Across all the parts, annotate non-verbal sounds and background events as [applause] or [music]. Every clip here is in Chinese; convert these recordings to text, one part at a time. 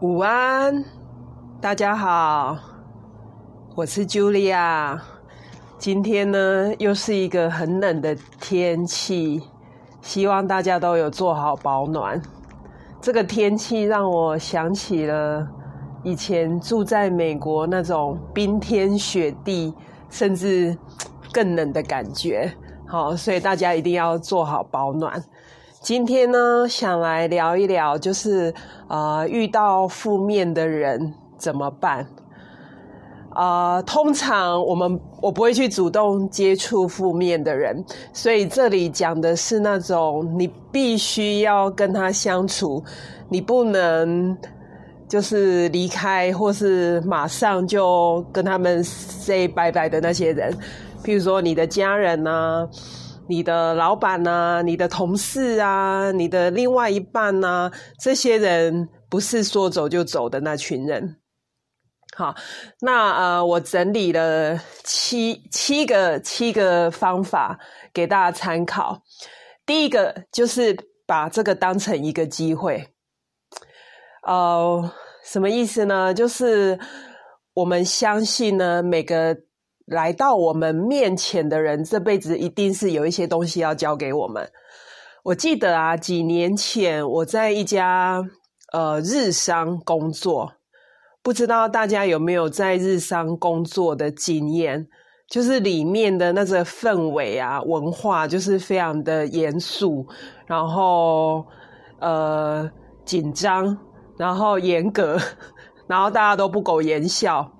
午安，大家好，我是 Julia。今天呢，又是一个很冷的天气，希望大家都有做好保暖。这个天气让我想起了以前住在美国那种冰天雪地，甚至更冷的感觉。好，所以大家一定要做好保暖。今天呢，想来聊一聊，就是呃，遇到负面的人怎么办？啊，通常我们我不会去主动接触负面的人，所以这里讲的是那种你必须要跟他相处，你不能就是离开或是马上就跟他们 say 拜拜的那些人，譬如说你的家人呐。你的老板呐，你的同事啊，你的另外一半呐，这些人不是说走就走的那群人。好，那呃，我整理了七七个七个方法给大家参考。第一个就是把这个当成一个机会。呃，什么意思呢？就是我们相信呢，每个。来到我们面前的人，这辈子一定是有一些东西要教给我们。我记得啊，几年前我在一家呃日商工作，不知道大家有没有在日商工作的经验？就是里面的那个氛围啊，文化就是非常的严肃，然后呃紧张，然后严格，[laughs] 然后大家都不苟言笑。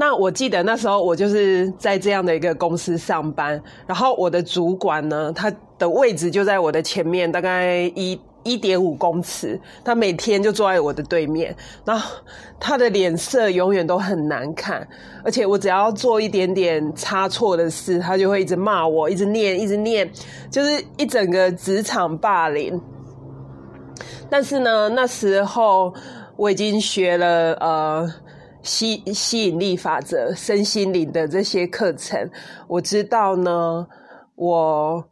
那我记得那时候我就是在这样的一个公司上班，然后我的主管呢，他的位置就在我的前面，大概一一点五公尺，他每天就坐在我的对面，然后他的脸色永远都很难看，而且我只要做一点点差错的事，他就会一直骂我，一直念，一直念，就是一整个职场霸凌。但是呢，那时候我已经学了呃。吸吸引力法则、身心灵的这些课程，我知道呢。我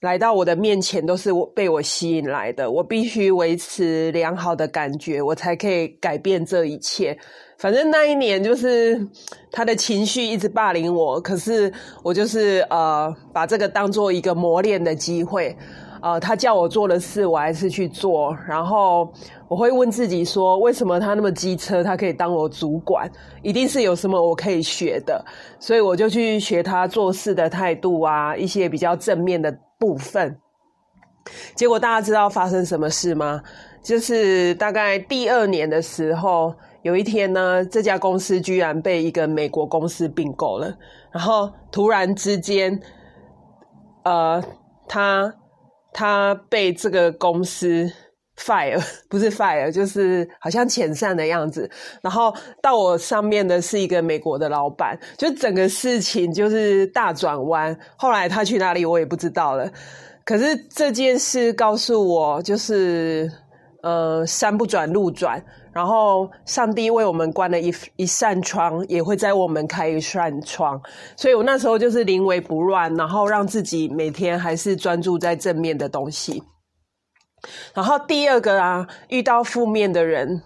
来到我的面前都是我被我吸引来的。我必须维持良好的感觉，我才可以改变这一切。反正那一年就是他的情绪一直霸凌我，可是我就是呃把这个当做一个磨练的机会。呃，他叫我做的事，我还是去做。然后我会问自己说，为什么他那么机车，他可以当我主管？一定是有什么我可以学的。所以我就去学他做事的态度啊，一些比较正面的部分。结果大家知道发生什么事吗？就是大概第二年的时候，有一天呢，这家公司居然被一个美国公司并购了。然后突然之间，呃，他。他被这个公司 fire，[laughs] 不是 fire，就是好像遣散的样子。然后到我上面的是一个美国的老板，就整个事情就是大转弯。后来他去哪里，我也不知道了。可是这件事告诉我，就是呃，山不转路转。然后，上帝为我们关了一一扇窗，也会在我们开一扇窗。所以我那时候就是临危不乱，然后让自己每天还是专注在正面的东西。然后第二个啊，遇到负面的人，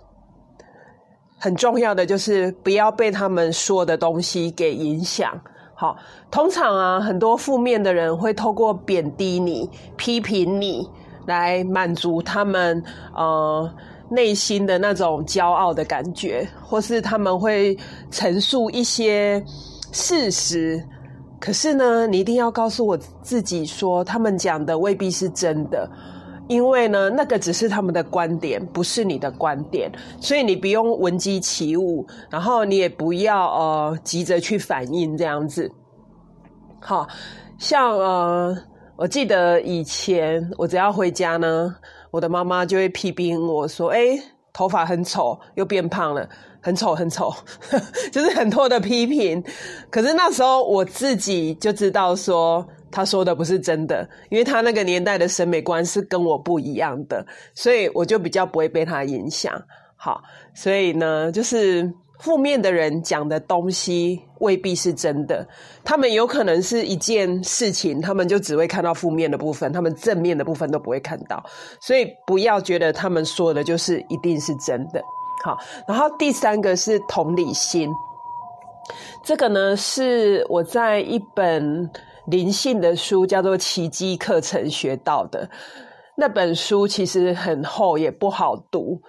很重要的就是不要被他们说的东西给影响。好，通常啊，很多负面的人会透过贬低你、批评你来满足他们呃。内心的那种骄傲的感觉，或是他们会陈述一些事实，可是呢，你一定要告诉我自己说，他们讲的未必是真的，因为呢，那个只是他们的观点，不是你的观点，所以你不用闻鸡起舞，然后你也不要呃急着去反应这样子。好像呃，我记得以前我只要回家呢。我的妈妈就会批评我说：“哎，头发很丑，又变胖了，很丑很丑，[laughs] 就是很多的批评。”可是那时候我自己就知道说，他说的不是真的，因为他那个年代的审美观是跟我不一样的，所以我就比较不会被他影响。好，所以呢，就是负面的人讲的东西未必是真的，他们有可能是一件事情，他们就只会看到负面的部分，他们正面的部分都不会看到，所以不要觉得他们说的就是一定是真的。好，然后第三个是同理心，这个呢是我在一本灵性的书叫做《奇迹课程》学到的，那本书其实很厚，也不好读，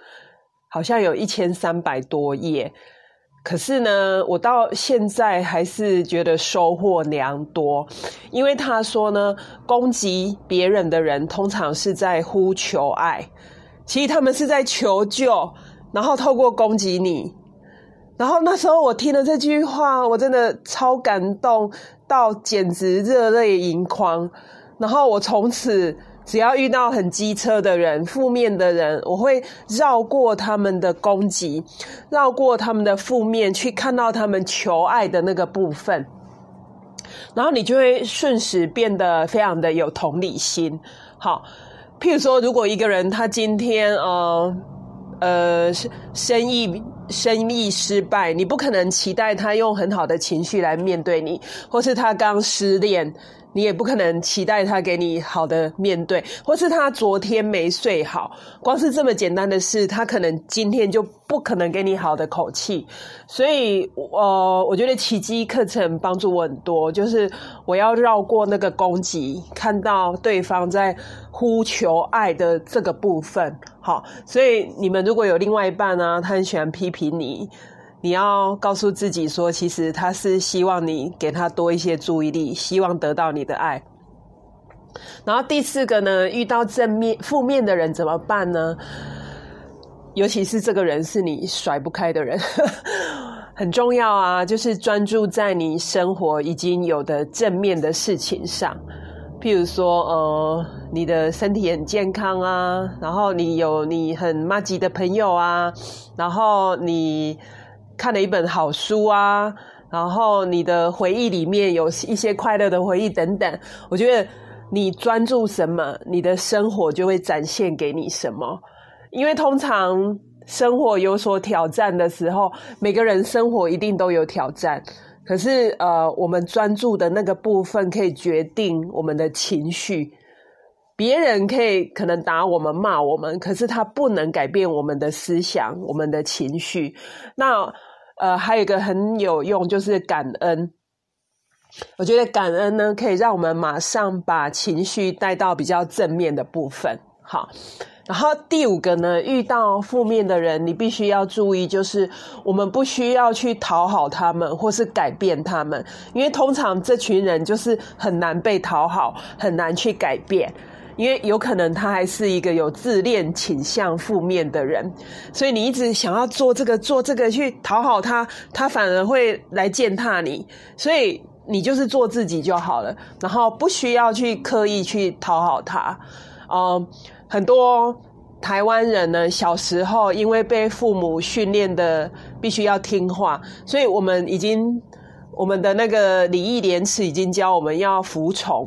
好像有一千三百多页。可是呢，我到现在还是觉得收获良多，因为他说呢，攻击别人的人通常是在呼求爱，其实他们是在求救，然后透过攻击你。然后那时候我听了这句话，我真的超感动到简直热泪盈眶。然后我从此。只要遇到很机车的人、负面的人，我会绕过他们的攻击，绕过他们的负面，去看到他们求爱的那个部分，然后你就会瞬时变得非常的有同理心。好，譬如说，如果一个人他今天呃呃生意生意失败，你不可能期待他用很好的情绪来面对你，或是他刚失恋。你也不可能期待他给你好的面对，或是他昨天没睡好，光是这么简单的事，他可能今天就不可能给你好的口气。所以，呃，我觉得奇迹课程帮助我很多，就是我要绕过那个攻击，看到对方在呼求爱的这个部分。好，所以你们如果有另外一半呢，他很喜欢批评你。你要告诉自己说，其实他是希望你给他多一些注意力，希望得到你的爱。然后第四个呢，遇到正面、负面的人怎么办呢？尤其是这个人是你甩不开的人，[laughs] 很重要啊！就是专注在你生活已经有的正面的事情上，譬如说，呃，你的身体很健康啊，然后你有你很妈吉的朋友啊，然后你。看了一本好书啊，然后你的回忆里面有一些快乐的回忆等等。我觉得你专注什么，你的生活就会展现给你什么。因为通常生活有所挑战的时候，每个人生活一定都有挑战。可是呃，我们专注的那个部分可以决定我们的情绪。别人可以可能打我们、骂我们，可是他不能改变我们的思想、我们的情绪。那呃，还有一个很有用，就是感恩。我觉得感恩呢，可以让我们马上把情绪带到比较正面的部分。好，然后第五个呢，遇到负面的人，你必须要注意，就是我们不需要去讨好他们，或是改变他们，因为通常这群人就是很难被讨好，很难去改变。因为有可能他还是一个有自恋倾向、负面的人，所以你一直想要做这个、做这个去讨好他，他反而会来践踏你。所以你就是做自己就好了，然后不需要去刻意去讨好他。嗯，很多台湾人呢，小时候因为被父母训练的必须要听话，所以我们已经我们的那个礼义廉耻已经教我们要服从。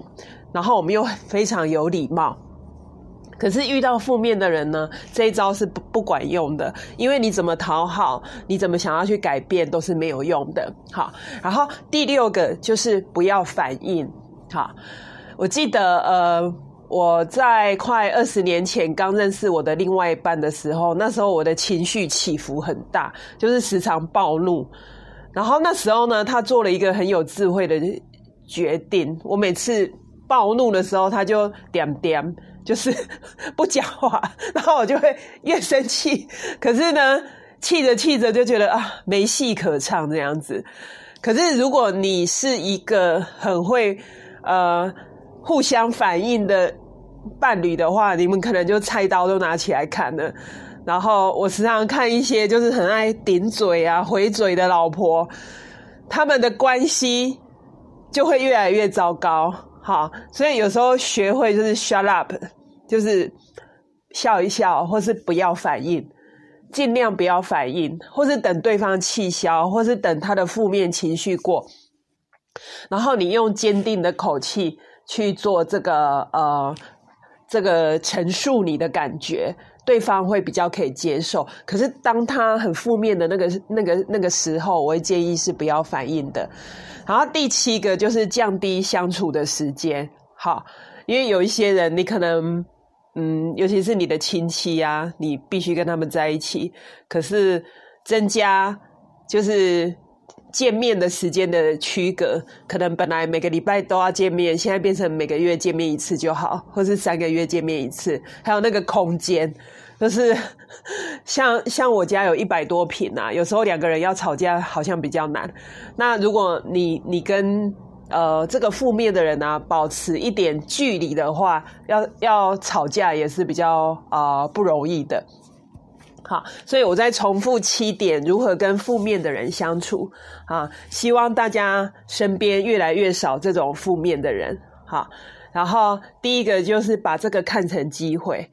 然后我们又非常有礼貌，可是遇到负面的人呢，这一招是不不管用的，因为你怎么讨好，你怎么想要去改变，都是没有用的。好，然后第六个就是不要反应。好，我记得呃，我在快二十年前刚认识我的另外一半的时候，那时候我的情绪起伏很大，就是时常暴怒。然后那时候呢，他做了一个很有智慧的决定，我每次。暴怒的时候，他就点点，就是 [laughs] 不讲话，然后我就会越生气。可是呢，气着气着就觉得啊，没戏可唱这样子。可是如果你是一个很会呃互相反应的伴侣的话，你们可能就菜刀都拿起来看了。然后我时常看一些就是很爱顶嘴啊、回嘴的老婆，他们的关系就会越来越糟糕。好，所以有时候学会就是 shut up，就是笑一笑，或是不要反应，尽量不要反应，或是等对方气消，或是等他的负面情绪过，然后你用坚定的口气去做这个呃这个陈述你的感觉。对方会比较可以接受。可是当他很负面的那个、那个、那个时候，我会建议是不要反应的。然后第七个就是降低相处的时间，好，因为有一些人你可能，嗯，尤其是你的亲戚啊，你必须跟他们在一起，可是增加就是。见面的时间的区隔，可能本来每个礼拜都要见面，现在变成每个月见面一次就好，或是三个月见面一次。还有那个空间，就是 [laughs] 像像我家有一百多平啊，有时候两个人要吵架好像比较难。那如果你你跟呃这个负面的人呢保持一点距离的话，要要吵架也是比较啊不容易的。好，所以我再重复七点如何跟负面的人相处啊！希望大家身边越来越少这种负面的人。好，然后第一个就是把这个看成机会，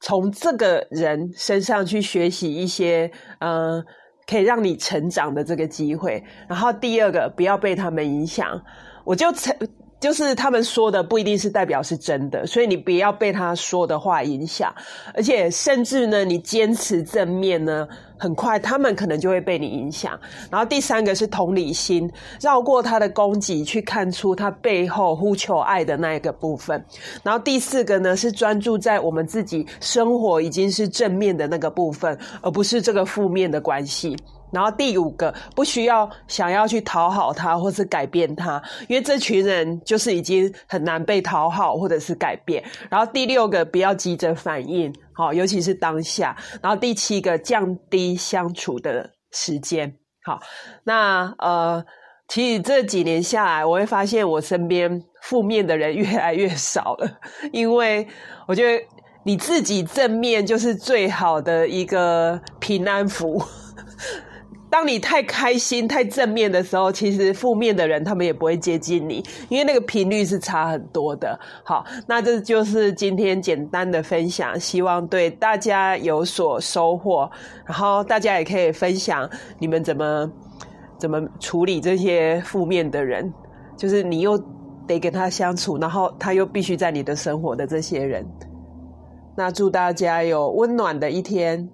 从这个人身上去学习一些嗯可以让你成长的这个机会。然后第二个，不要被他们影响。我就成。就是他们说的不一定是代表是真的，所以你不要被他说的话影响，而且甚至呢，你坚持正面呢，很快他们可能就会被你影响。然后第三个是同理心，绕过他的攻击，去看出他背后呼求爱的那一个部分。然后第四个呢是专注在我们自己生活已经是正面的那个部分，而不是这个负面的关系。然后第五个，不需要想要去讨好他或是改变他，因为这群人就是已经很难被讨好或者是改变。然后第六个，不要急着反应，好，尤其是当下。然后第七个，降低相处的时间。好，那呃，其实这几年下来，我会发现我身边负面的人越来越少了，[laughs] 因为我觉得你自己正面就是最好的一个平安符。当你太开心、太正面的时候，其实负面的人他们也不会接近你，因为那个频率是差很多的。好，那这就是今天简单的分享，希望对大家有所收获。然后大家也可以分享你们怎么怎么处理这些负面的人，就是你又得跟他相处，然后他又必须在你的生活的这些人。那祝大家有温暖的一天。